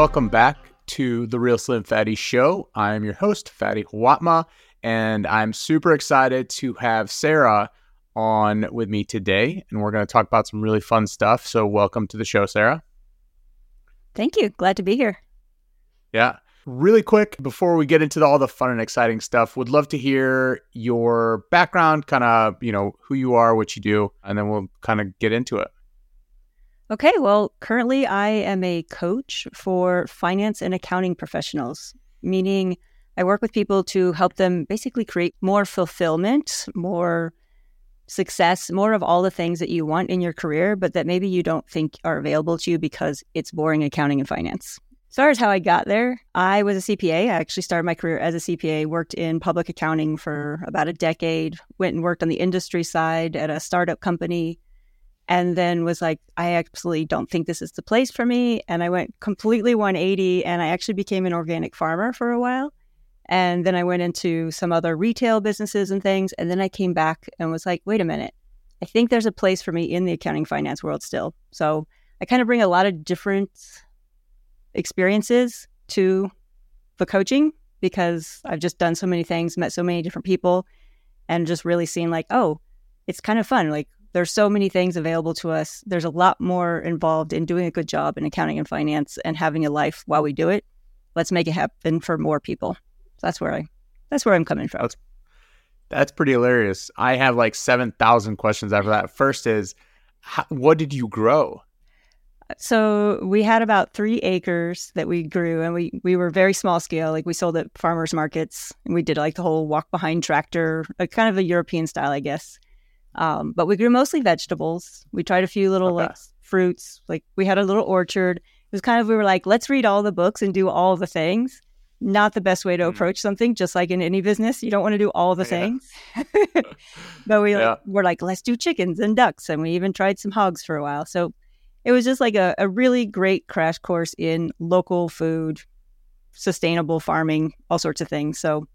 welcome back to the Real Slim Fatty Show. I am your host, Fatty Huatma, and I'm super excited to have Sarah on with me today. And we're going to talk about some really fun stuff. So, welcome to the show, Sarah. Thank you. Glad to be here. Yeah. Really quick before we get into all the fun and exciting stuff, would love to hear your background, kind of, you know, who you are, what you do, and then we'll kind of get into it. Okay, well, currently I am a coach for finance and accounting professionals, meaning I work with people to help them basically create more fulfillment, more success, more of all the things that you want in your career, but that maybe you don't think are available to you because it's boring accounting and finance. As far as how I got there, I was a CPA. I actually started my career as a CPA, worked in public accounting for about a decade, went and worked on the industry side at a startup company, and then was like, I absolutely don't think this is the place for me. And I went completely 180 and I actually became an organic farmer for a while. And then I went into some other retail businesses and things. And then I came back and was like, wait a minute, I think there's a place for me in the accounting finance world still. So I kind of bring a lot of different experiences to the coaching because I've just done so many things, met so many different people, and just really seen like, oh, it's kind of fun. Like there's so many things available to us. There's a lot more involved in doing a good job in accounting and finance and having a life while we do it. Let's make it happen for more people. That's where I that's where I'm coming from. That's, that's pretty hilarious. I have like 7,000 questions after that. First is how, what did you grow? So we had about three acres that we grew, and we we were very small scale. Like we sold at farmers markets, and we did like the whole walk behind tractor, like kind of a European style, I guess. Um, but we grew mostly vegetables. We tried a few little okay. like fruits. Like we had a little orchard. It was kind of we were like, let's read all the books and do all the things. Not the best way to mm. approach something. Just like in any business, you don't want to do all the yeah. things. but we yeah. like, were like, let's do chickens and ducks, and we even tried some hogs for a while. So it was just like a, a really great crash course in local food, sustainable farming, all sorts of things. So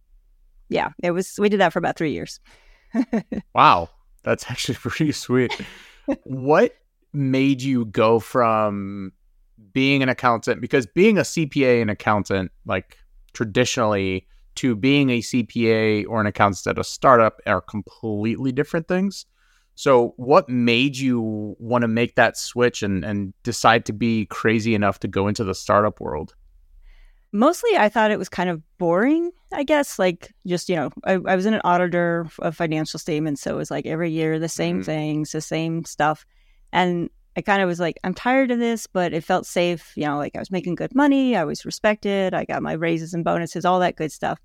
yeah, it was. We did that for about three years. wow. That's actually pretty sweet. what made you go from being an accountant because being a CPA and accountant like traditionally to being a CPA or an accountant at a startup are completely different things. So, what made you want to make that switch and, and decide to be crazy enough to go into the startup world? Mostly I thought it was kind of boring, I guess. Like, just, you know, I, I was in an auditor of financial statements. So it was like every year the same mm-hmm. things, the same stuff. And I kind of was like, I'm tired of this, but it felt safe. You know, like I was making good money, I was respected, I got my raises and bonuses, all that good stuff.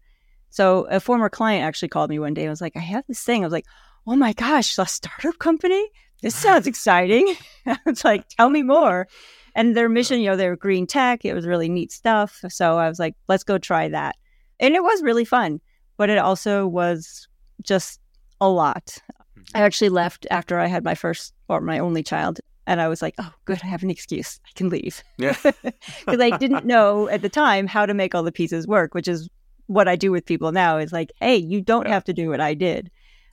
So a former client actually called me one day and was like, I have this thing. I was like, oh my gosh, a startup company? This sounds exciting. I was like, tell me more and their mission, you know, they were green tech. It was really neat stuff. So I was like, let's go try that. And it was really fun, but it also was just a lot. Mm-hmm. I actually left after I had my first or my only child. And I was like, oh, good. I have an excuse. I can leave. Yeah. Because I didn't know at the time how to make all the pieces work, which is what I do with people now is like, hey, you don't yeah. have to do what I did.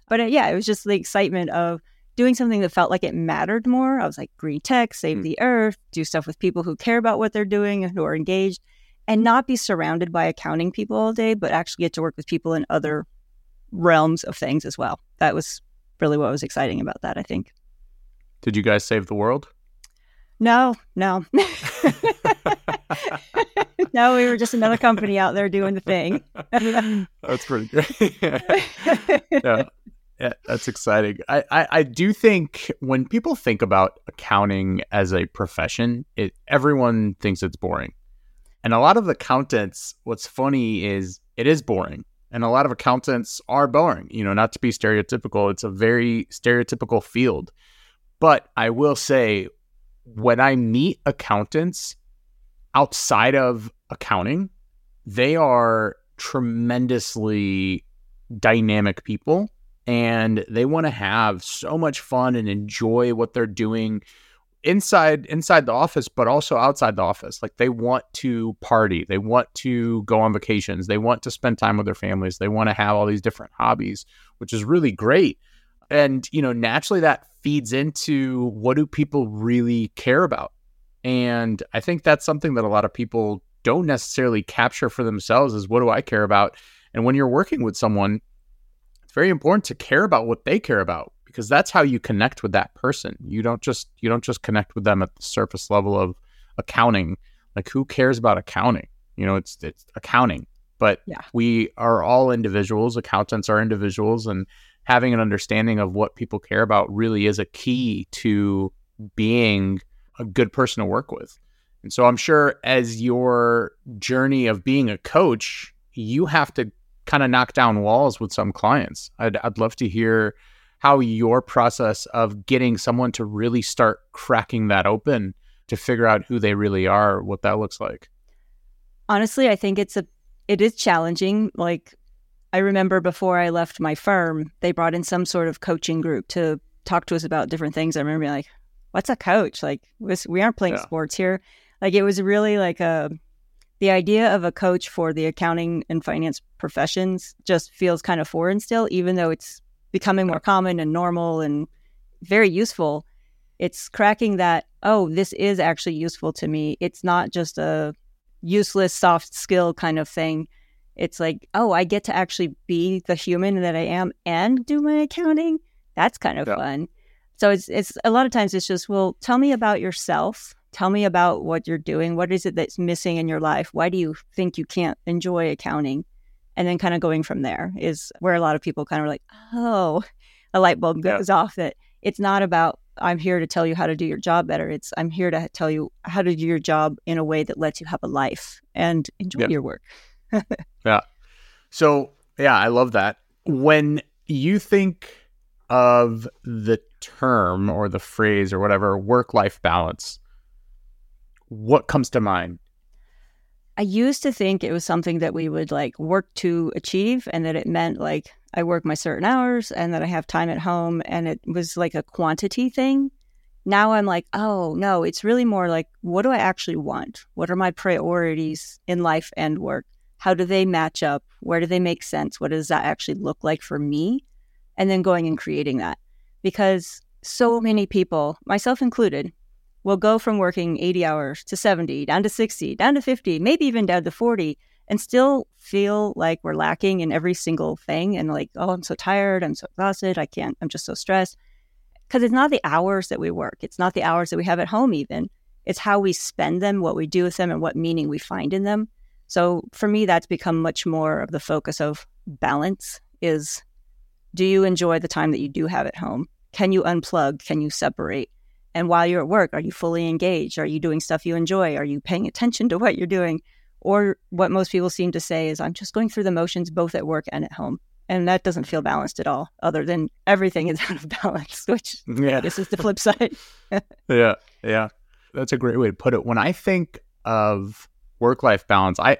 But uh, yeah, it was just the excitement of doing something that felt like it mattered more. I was like, green tech, save mm. the earth, do stuff with people who care about what they're doing and who are engaged, and not be surrounded by accounting people all day, but actually get to work with people in other realms of things as well. That was really what was exciting about that, I think. Did you guys save the world? No, no. no, we were just another company out there doing the thing. That's pretty great. yeah. Yeah, that's exciting. I, I, I, do think when people think about accounting as a profession, it everyone thinks it's boring. And a lot of accountants, what's funny is it is boring. And a lot of accountants are boring. You know, not to be stereotypical, it's a very stereotypical field. But I will say, when I meet accountants outside of accounting, they are tremendously dynamic people and they want to have so much fun and enjoy what they're doing inside inside the office but also outside the office. Like they want to party. They want to go on vacations. They want to spend time with their families. They want to have all these different hobbies which is really great. And you know naturally that feeds into what do people really care about? And I think that's something that a lot of people don't necessarily capture for themselves is what do I care about? And when you're working with someone, very important to care about what they care about because that's how you connect with that person. You don't just you don't just connect with them at the surface level of accounting. Like who cares about accounting? You know, it's it's accounting. But yeah. we are all individuals, accountants are individuals and having an understanding of what people care about really is a key to being a good person to work with. And so I'm sure as your journey of being a coach, you have to kind of knock down walls with some clients. I'd, I'd love to hear how your process of getting someone to really start cracking that open to figure out who they really are, what that looks like. Honestly, I think it's a it is challenging. Like I remember before I left my firm, they brought in some sort of coaching group to talk to us about different things. I remember being like, "What's a coach? Like we aren't playing yeah. sports here." Like it was really like a the idea of a coach for the accounting and finance professions just feels kind of foreign still, even though it's becoming more common and normal and very useful. It's cracking that, oh, this is actually useful to me. It's not just a useless soft skill kind of thing. It's like, oh, I get to actually be the human that I am and do my accounting. That's kind of yeah. fun. So it's it's a lot of times it's just, well, tell me about yourself Tell me about what you're doing. What is it that's missing in your life? Why do you think you can't enjoy accounting? And then kind of going from there is where a lot of people kind of like, oh, a light bulb goes yeah. off that it's not about I'm here to tell you how to do your job better. It's I'm here to tell you how to do your job in a way that lets you have a life and enjoy yeah. your work. yeah. So, yeah, I love that. When you think of the term or the phrase or whatever work life balance, what comes to mind? I used to think it was something that we would like work to achieve and that it meant like I work my certain hours and that I have time at home and it was like a quantity thing. Now I'm like, oh no, it's really more like what do I actually want? What are my priorities in life and work? How do they match up? Where do they make sense? What does that actually look like for me? And then going and creating that. Because so many people, myself included, will go from working 80 hours to 70, down to 60, down to 50, maybe even down to 40, and still feel like we're lacking in every single thing. And like, oh, I'm so tired. I'm so exhausted. I can't, I'm just so stressed. Because it's not the hours that we work, it's not the hours that we have at home, even. It's how we spend them, what we do with them, and what meaning we find in them. So for me, that's become much more of the focus of balance is do you enjoy the time that you do have at home? Can you unplug? Can you separate? And while you're at work, are you fully engaged? Are you doing stuff you enjoy? Are you paying attention to what you're doing? Or what most people seem to say is, I'm just going through the motions both at work and at home. And that doesn't feel balanced at all, other than everything is out of balance, which yeah. this is the flip side. yeah. Yeah. That's a great way to put it. When I think of work life balance, I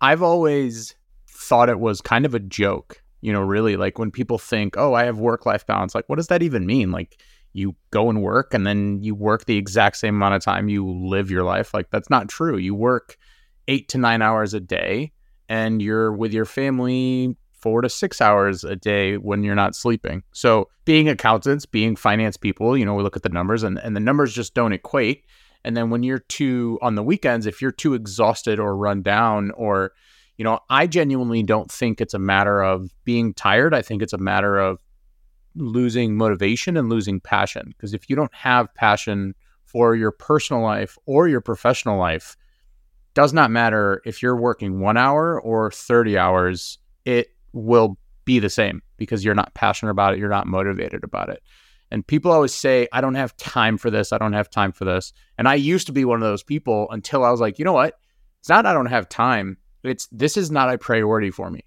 I've always thought it was kind of a joke, you know, really like when people think, oh, I have work life balance, like what does that even mean? Like you go and work and then you work the exact same amount of time you live your life. Like that's not true. You work eight to nine hours a day and you're with your family four to six hours a day when you're not sleeping. So being accountants, being finance people, you know, we look at the numbers and, and the numbers just don't equate. And then when you're too on the weekends, if you're too exhausted or run down or you know, I genuinely don't think it's a matter of being tired. I think it's a matter of losing motivation and losing passion. Because if you don't have passion for your personal life or your professional life, does not matter if you're working one hour or 30 hours, it will be the same because you're not passionate about it, you're not motivated about it. And people always say, I don't have time for this, I don't have time for this. And I used to be one of those people until I was like, you know what? It's not I don't have time. It's this is not a priority for me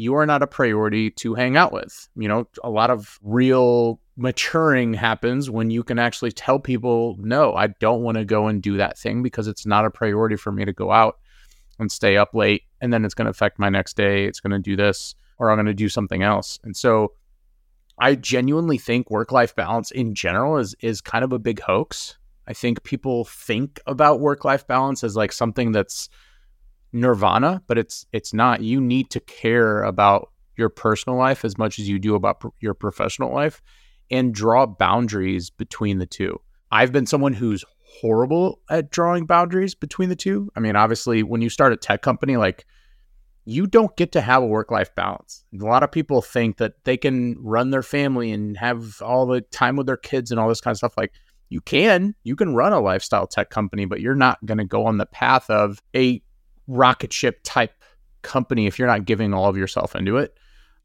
you are not a priority to hang out with. You know, a lot of real maturing happens when you can actually tell people, no, I don't want to go and do that thing because it's not a priority for me to go out and stay up late. And then it's going to affect my next day. It's going to do this, or I'm going to do something else. And so I genuinely think work life balance in general is, is kind of a big hoax. I think people think about work life balance as like something that's nirvana, but it's it's not. You need to care about your personal life as much as you do about pr- your professional life and draw boundaries between the two. I've been someone who's horrible at drawing boundaries between the two. I mean, obviously, when you start a tech company, like you don't get to have a work life balance. A lot of people think that they can run their family and have all the time with their kids and all this kind of stuff. Like, you can, you can run a lifestyle tech company, but you're not going to go on the path of a rocket ship type company if you're not giving all of yourself into it.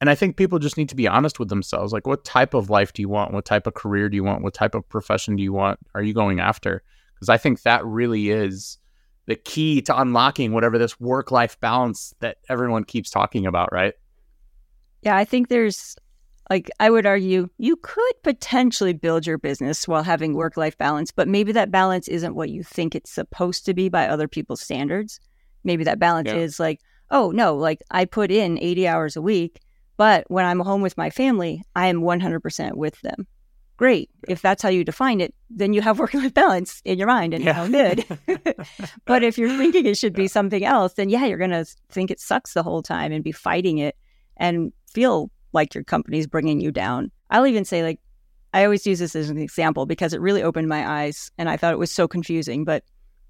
And I think people just need to be honest with themselves. Like, what type of life do you want? What type of career do you want? What type of profession do you want? Are you going after? Because I think that really is the key to unlocking whatever this work life balance that everyone keeps talking about, right? Yeah, I think there's like I would argue you could potentially build your business while having work life balance, but maybe that balance isn't what you think it's supposed to be by other people's standards. Maybe that balance yeah. is like, oh no, like I put in 80 hours a week, but when I'm home with my family, I am 100% with them. Great. If that's how you define it, then you have work life balance in your mind and yeah. how good. but if you're thinking it should be something else, then yeah, you're going to think it sucks the whole time and be fighting it and feel like your company's bringing you down. I'll even say, like, I always use this as an example because it really opened my eyes and I thought it was so confusing. But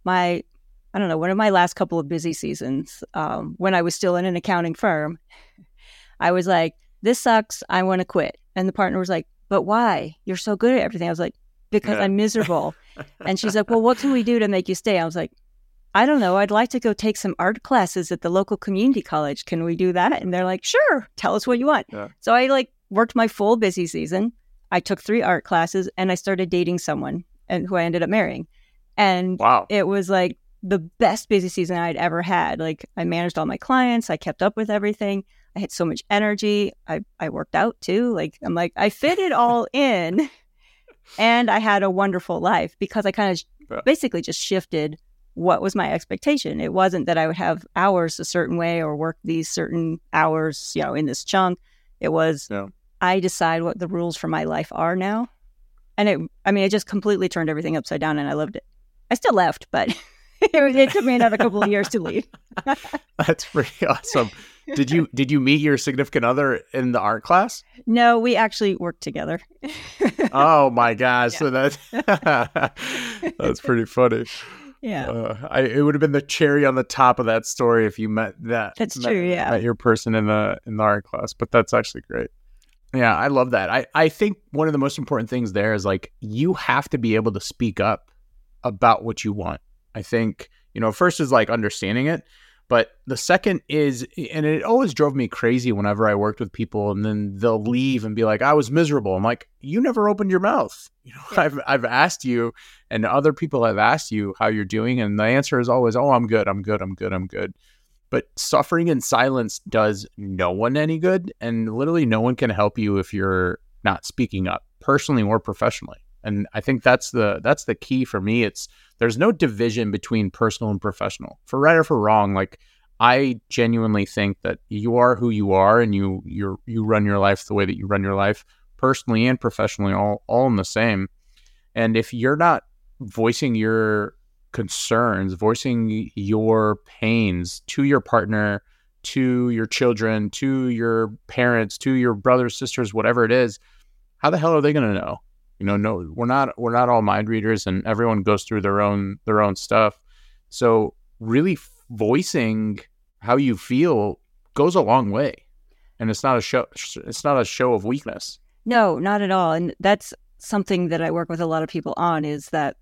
my, I don't know, one of my last couple of busy seasons, um, when I was still in an accounting firm, I was like, this sucks. I want to quit. And the partner was like, but why? You're so good at everything. I was like, because yeah. I'm miserable. and she's like, well, what can we do to make you stay? I was like, I don't know. I'd like to go take some art classes at the local community college. Can we do that? And they're like, sure. Tell us what you want. Yeah. So I like worked my full busy season. I took three art classes and I started dating someone and who I ended up marrying. And wow. it was like the best busy season I'd ever had. Like I managed all my clients, I kept up with everything. I had so much energy. I, I worked out too. Like I'm like, I fit it all in and I had a wonderful life because I kind of yeah. basically just shifted what was my expectation. It wasn't that I would have hours a certain way or work these certain hours, you know, in this chunk. It was yeah. I decide what the rules for my life are now. And it I mean, it just completely turned everything upside down and I loved it. I still left, but it, it took me another couple of years to leave. That's pretty awesome. Did you did you meet your significant other in the art class? No, we actually worked together. oh my gosh! Yeah. So that that's pretty funny. Yeah, uh, I, it would have been the cherry on the top of that story if you met that. That's met, true. Yeah, met your person in the in the art class, but that's actually great. Yeah, I love that. I I think one of the most important things there is like you have to be able to speak up about what you want. I think you know first is like understanding it, but the second is, and it always drove me crazy whenever I worked with people, and then they'll leave and be like, "I was miserable." I'm like, "You never opened your mouth." You know, yeah. I've I've asked you, and other people have asked you how you're doing, and the answer is always, "Oh, I'm good. I'm good. I'm good. I'm good." But suffering in silence does no one any good, and literally no one can help you if you're not speaking up, personally or professionally. And I think that's the that's the key for me. It's there's no division between personal and professional. For right or for wrong, like I genuinely think that you are who you are and you you you run your life the way that you run your life personally and professionally all all in the same. And if you're not voicing your concerns, voicing your pains to your partner, to your children, to your parents, to your brothers, sisters, whatever it is, how the hell are they going to know? You know, no, we're not we're not all mind readers, and everyone goes through their own their own stuff. So really voicing how you feel goes a long way, and it's not a show. It's not a show of weakness. No, not at all. And that's something that I work with a lot of people on is that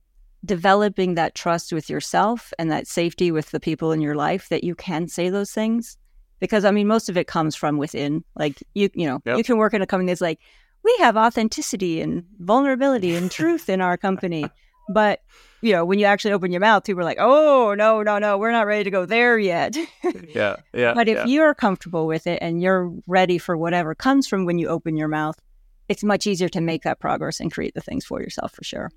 developing that trust with yourself and that safety with the people in your life that you can say those things because i mean most of it comes from within like you you know yep. you can work in a company that's like we have authenticity and vulnerability and truth in our company. But you know, when you actually open your mouth, people are like, "Oh, no, no, no, we're not ready to go there yet." yeah, yeah. But if yeah. you're comfortable with it and you're ready for whatever comes from when you open your mouth, it's much easier to make that progress and create the things for yourself for sure.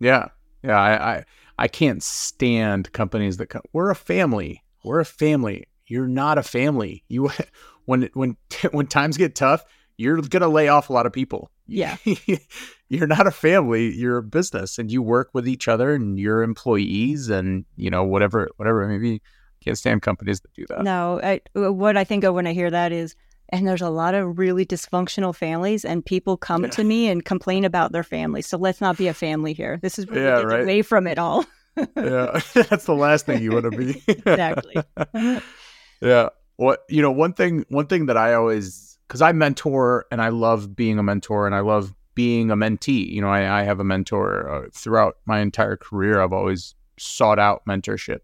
Yeah, yeah. I I, I can't stand companies that come, we're a family. We're a family. You're not a family. You when when when times get tough, you're going to lay off a lot of people. Yeah. you're not a family, you're a business and you work with each other and your employees and, you know, whatever, whatever. Maybe can't stand companies that do that. No, I, uh, what I think of when I hear that is and there's a lot of really dysfunctional families and people come yeah. to me and complain about their family so let's not be a family here this is yeah, right. away from it all yeah that's the last thing you want to be exactly yeah what you know one thing one thing that i always because i mentor and i love being a mentor and i love being a mentee. You know i, I have a mentor uh, throughout my entire career. I've always sought out mentorship.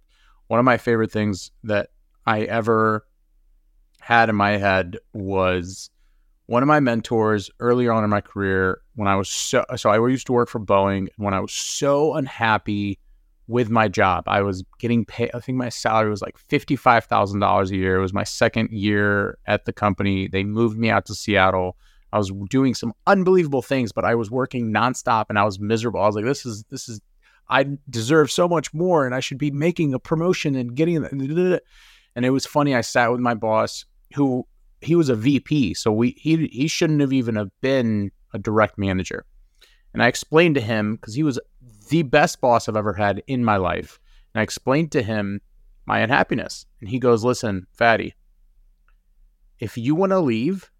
One of my favorite things that i ever had in my head was one of my mentors earlier on in my career when I was so so I used to work for Boeing. When I was so unhappy with my job. I was getting paid I think my salary was like $55,000 a year. It was my second year at the company. They moved me out to Seattle. I was doing some unbelievable things, but I was working nonstop and I was miserable. I was like this is this is I deserve so much more and I should be making a promotion and getting and it was funny I sat with my boss who he was a VP, so we he he shouldn't have even have been a direct manager. And I explained to him because he was the best boss I've ever had in my life. And I explained to him my unhappiness, and he goes, "Listen, Fatty, if you want to leave,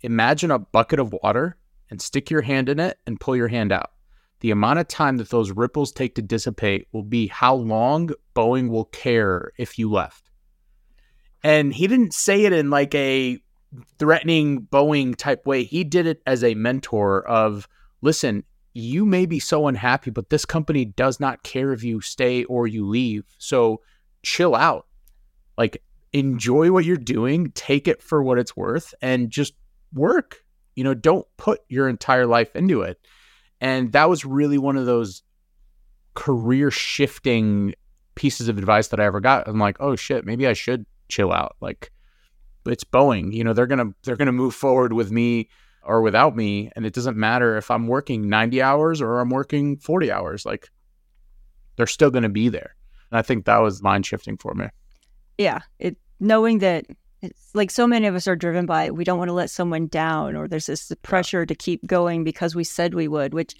imagine a bucket of water and stick your hand in it and pull your hand out. The amount of time that those ripples take to dissipate will be how long Boeing will care if you left." And he didn't say it in like a threatening Boeing type way. He did it as a mentor of, listen, you may be so unhappy, but this company does not care if you stay or you leave. So chill out. Like enjoy what you're doing, take it for what it's worth, and just work. You know, don't put your entire life into it. And that was really one of those career shifting pieces of advice that I ever got. I'm like, oh shit, maybe I should chill out. Like it's Boeing, you know, they're to they're to move forward with me or without me and it doesn't matter if I'm working 90 hours or I'm working 40 hours. Like they're still going to be there. And I think that was mind shifting for me. Yeah, it knowing that it's like so many of us are driven by we don't want to let someone down or there's this pressure yeah. to keep going because we said we would, which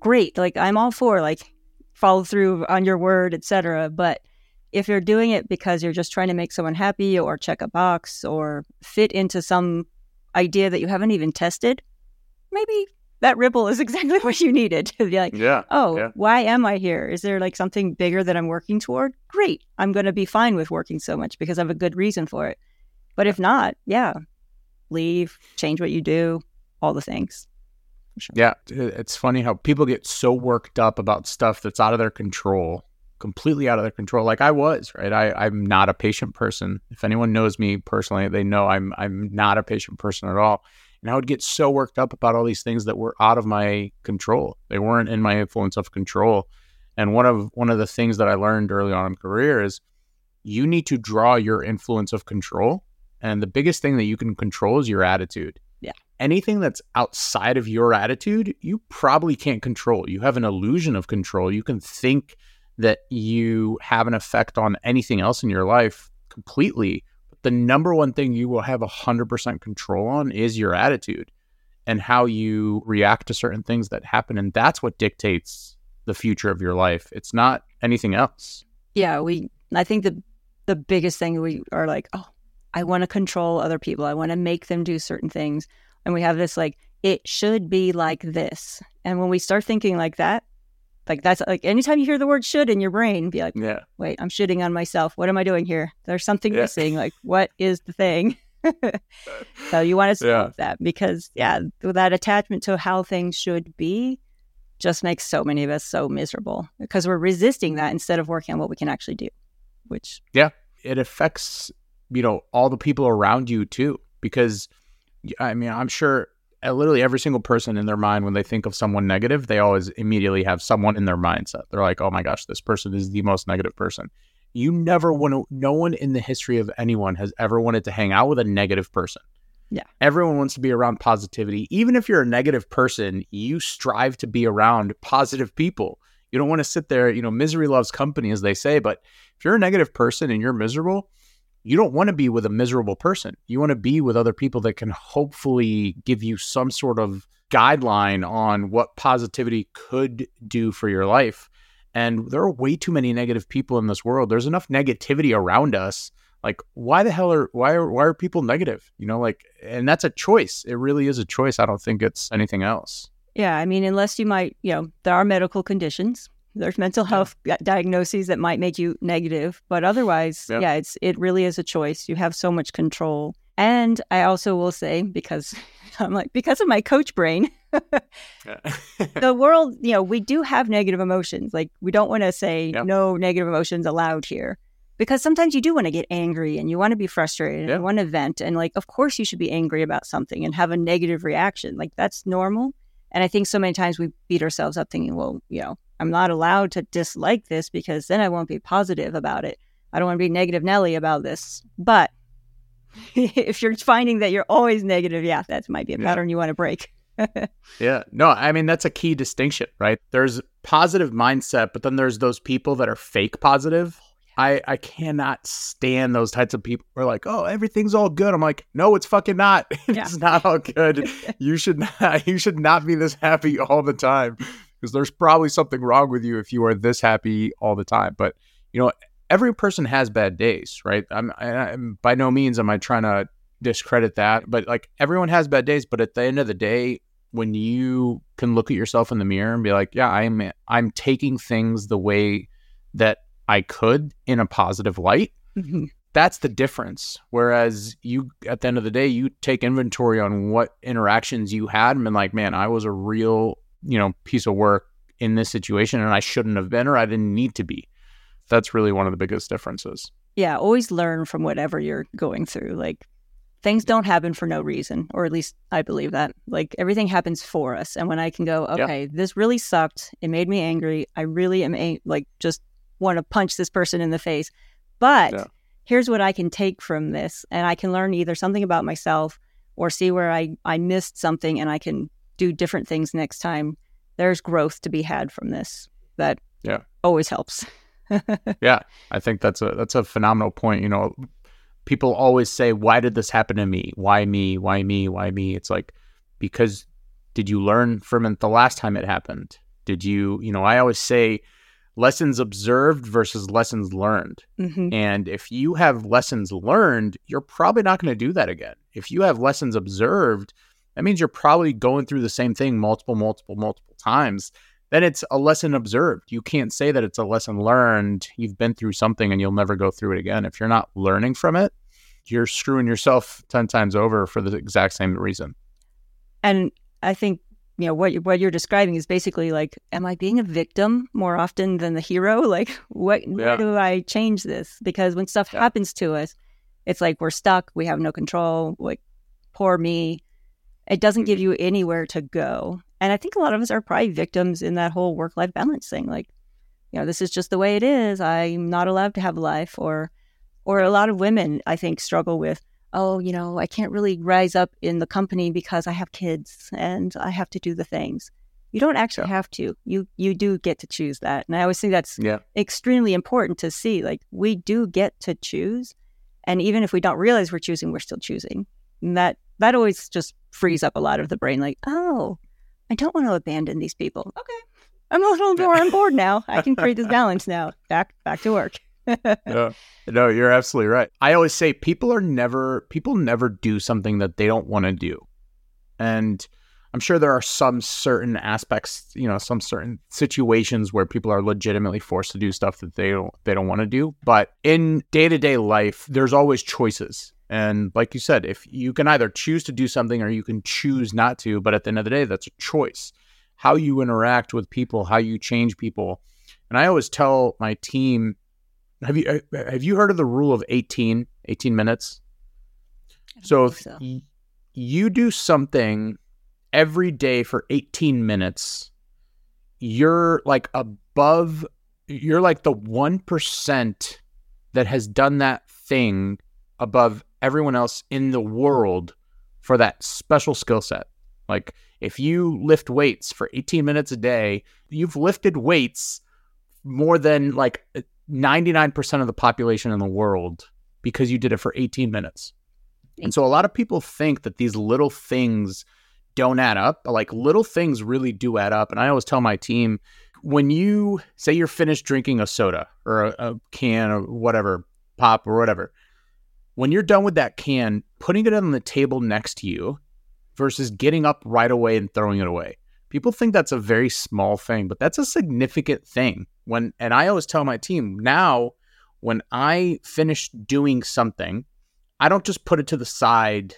great. Like I'm all for like follow through on your word, etc. But if you're doing it because you're just trying to make someone happy or check a box or fit into some idea that you haven't even tested, maybe that ripple is exactly what you needed to be like, yeah, oh, yeah. why am I here? Is there like something bigger that I'm working toward? Great. I'm going to be fine with working so much because I have a good reason for it. But if not, yeah, leave, change what you do, all the things. Sure. Yeah. It's funny how people get so worked up about stuff that's out of their control completely out of their control like I was, right? I, I'm not a patient person. If anyone knows me personally, they know I'm I'm not a patient person at all. And I would get so worked up about all these things that were out of my control. They weren't in my influence of control. And one of one of the things that I learned early on in career is you need to draw your influence of control. And the biggest thing that you can control is your attitude. Yeah. Anything that's outside of your attitude, you probably can't control. You have an illusion of control. You can think that you have an effect on anything else in your life completely. But the number one thing you will have 100% control on is your attitude and how you react to certain things that happen. And that's what dictates the future of your life. It's not anything else. Yeah. We, I think the, the biggest thing we are like, oh, I want to control other people. I want to make them do certain things. And we have this like, it should be like this. And when we start thinking like that, like that's like anytime you hear the word should in your brain, be like, yeah, wait, I'm shitting on myself. What am I doing here? There's something yeah. missing. Like, what is the thing? so you want to stop yeah. that because yeah, that attachment to how things should be just makes so many of us so miserable because we're resisting that instead of working on what we can actually do. Which yeah, it affects you know all the people around you too because I mean I'm sure literally every single person in their mind when they think of someone negative, they always immediately have someone in their mindset. They're like, "Oh my gosh, this person is the most negative person." You never want to. No one in the history of anyone has ever wanted to hang out with a negative person. Yeah. Everyone wants to be around positivity. Even if you're a negative person, you strive to be around positive people. You don't want to sit there, you know, misery loves company, as they say. But if you're a negative person and you're miserable, you don't want to be with a miserable person. You want to be with other people that can hopefully give you some sort of guideline on what positivity could do for your life. And there are way too many negative people in this world. There's enough negativity around us. Like, why the hell are why are why are people negative? You know, like, and that's a choice. It really is a choice. I don't think it's anything else. Yeah, I mean, unless you might, you know, there are medical conditions. There's mental health yeah. diagnoses that might make you negative, but otherwise, yeah. yeah, it's it really is a choice. You have so much control. And I also will say because I'm like because of my coach brain, the world, you know, we do have negative emotions. Like we don't want to say no negative emotions allowed here because sometimes you do want to get angry and you want to be frustrated yeah. and want to vent and like of course you should be angry about something and have a negative reaction. Like that's normal. And I think so many times we beat ourselves up thinking, well, you know, I'm not allowed to dislike this because then I won't be positive about it. I don't want to be negative Nelly about this. But if you're finding that you're always negative, yeah, that might be a pattern yeah. you want to break. yeah. No, I mean, that's a key distinction, right? There's positive mindset, but then there's those people that are fake positive. Oh, I, I cannot stand those types of people who are like, oh, everything's all good. I'm like, no, it's fucking not. it's not all good. you should not you should not be this happy all the time. Because there's probably something wrong with you if you are this happy all the time. But you know, every person has bad days, right? I'm, I'm by no means am I trying to discredit that, but like everyone has bad days. But at the end of the day, when you can look at yourself in the mirror and be like, yeah, I'm I'm taking things the way that I could in a positive light. Mm-hmm. That's the difference. Whereas you, at the end of the day, you take inventory on what interactions you had and been like, man, I was a real, you know, piece of work in this situation and I shouldn't have been or I didn't need to be. That's really one of the biggest differences. Yeah, always learn from whatever you're going through. Like things don't happen for no reason, or at least I believe that. Like everything happens for us. And when I can go, okay, yeah. this really sucked. It made me angry. I really am like just want to punch this person in the face. But yeah. here's what I can take from this. And I can learn either something about myself or see where I, I missed something and I can do different things next time. There's growth to be had from this. That yeah. always helps. yeah. I think that's a that's a phenomenal point. You know, people always say, Why did this happen to me? Why me? Why me? Why me? It's like because did you learn from it the last time it happened? Did you, you know, I always say lessons observed versus lessons learned. Mm-hmm. And if you have lessons learned, you're probably not going to do that again. If you have lessons observed, that means you're probably going through the same thing multiple, multiple, multiple times. Then it's a lesson observed. You can't say that it's a lesson learned. You've been through something and you'll never go through it again. If you're not learning from it, you're screwing yourself 10 times over for the exact same reason. And I think you know what what you're describing is basically like am i being a victim more often than the hero like what yeah. do i change this because when stuff yeah. happens to us it's like we're stuck we have no control like poor me it doesn't mm-hmm. give you anywhere to go and i think a lot of us are probably victims in that whole work life balance thing like you know this is just the way it is i'm not allowed to have a life or or a lot of women i think struggle with oh, you know, I can't really rise up in the company because I have kids and I have to do the things. You don't actually yeah. have to. You you do get to choose that. And I always think that's yeah. extremely important to see. Like we do get to choose. And even if we don't realize we're choosing, we're still choosing. And that that always just frees mm. up a lot of the brain, like, oh, I don't want to abandon these people. Okay. I'm a little more on board now. I can create this balance now. Back back to work no, no, you're absolutely right. I always say people are never people never do something that they don't want to do, and I'm sure there are some certain aspects, you know, some certain situations where people are legitimately forced to do stuff that they don't they don't want to do. But in day to day life, there's always choices. And like you said, if you can either choose to do something or you can choose not to, but at the end of the day, that's a choice. How you interact with people, how you change people. And I always tell my team have you uh, have you heard of the rule of 18, 18 minutes? So if so. Y- you do something every day for 18 minutes, you're like above you're like the 1% that has done that thing above everyone else in the world for that special skill set. Like if you lift weights for 18 minutes a day, you've lifted weights more than like 99% of the population in the world because you did it for 18 minutes. And so a lot of people think that these little things don't add up. Like little things really do add up. And I always tell my team when you say you're finished drinking a soda or a, a can or whatever, pop or whatever, when you're done with that can, putting it on the table next to you versus getting up right away and throwing it away. People think that's a very small thing, but that's a significant thing. When and I always tell my team now when I finish doing something, I don't just put it to the side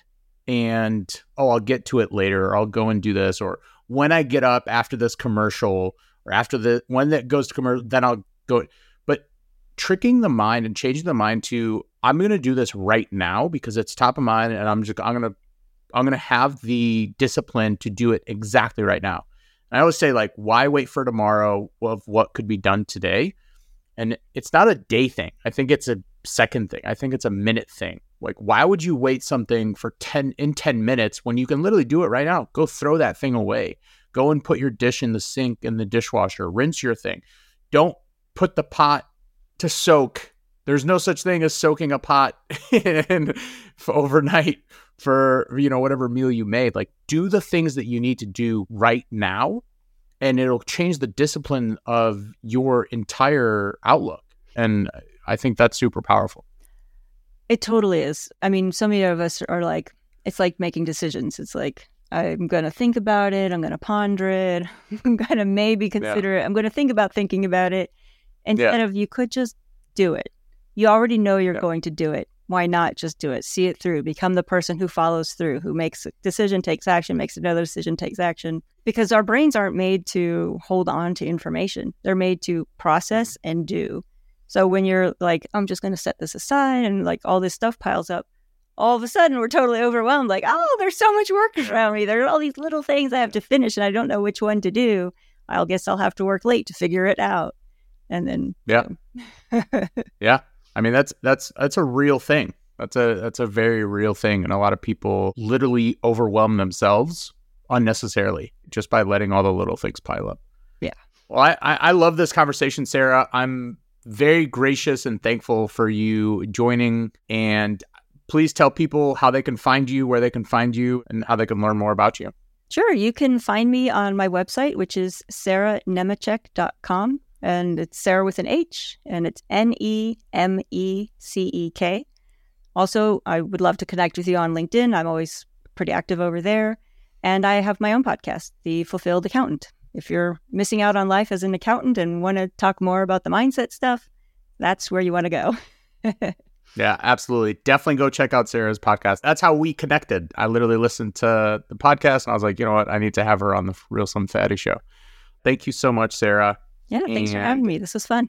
and oh, I'll get to it later or I'll go and do this or when I get up after this commercial or after the when that goes to commercial, then I'll go. But tricking the mind and changing the mind to I'm going to do this right now because it's top of mind and I'm just I'm going to I'm going to have the discipline to do it exactly right now. And I always say like why wait for tomorrow of what could be done today? And it's not a day thing. I think it's a second thing. I think it's a minute thing. Like, why would you wait something for 10 in 10 minutes when you can literally do it right now? Go throw that thing away. Go and put your dish in the sink in the dishwasher. Rinse your thing. Don't put the pot to soak. There's no such thing as soaking a pot in overnight for you know whatever meal you made. Like do the things that you need to do right now and it'll change the discipline of your entire outlook. And I think that's super powerful. It totally is. I mean, so many of us are like, it's like making decisions. It's like, I'm going to think about it. I'm going to ponder it. I'm going to maybe consider yeah. it. I'm going to think about thinking about it. Instead yeah. of, you could just do it. You already know you're yeah. going to do it. Why not just do it? See it through. Become the person who follows through, who makes a decision, takes action, makes another decision, takes action. Because our brains aren't made to hold on to information, they're made to process mm-hmm. and do. So when you're like, I'm just going to set this aside and like all this stuff piles up, all of a sudden we're totally overwhelmed. Like, oh, there's so much work around me. There are all these little things I have to finish and I don't know which one to do. I'll guess I'll have to work late to figure it out. And then, yeah. yeah. I mean, that's, that's, that's a real thing. That's a, that's a very real thing. And a lot of people literally overwhelm themselves unnecessarily just by letting all the little things pile up. Yeah. Well, I, I love this conversation, Sarah. I'm very gracious and thankful for you joining. And please tell people how they can find you, where they can find you, and how they can learn more about you. Sure. You can find me on my website, which is sarahnemecek.com. And it's Sarah with an H, and it's N E M E C E K. Also, I would love to connect with you on LinkedIn. I'm always pretty active over there. And I have my own podcast, The Fulfilled Accountant if you're missing out on life as an accountant and want to talk more about the mindset stuff, that's where you want to go. yeah, absolutely. Definitely go check out Sarah's podcast. That's how we connected. I literally listened to the podcast and I was like, you know what? I need to have her on the Real Slim Fatty show. Thank you so much, Sarah. Yeah, thanks and for having me. This was fun.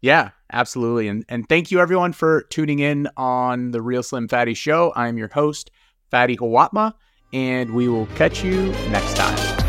Yeah, absolutely. And and thank you everyone for tuning in on the Real Slim Fatty show. I'm your host, Fatty Hawatma, and we will catch you next time.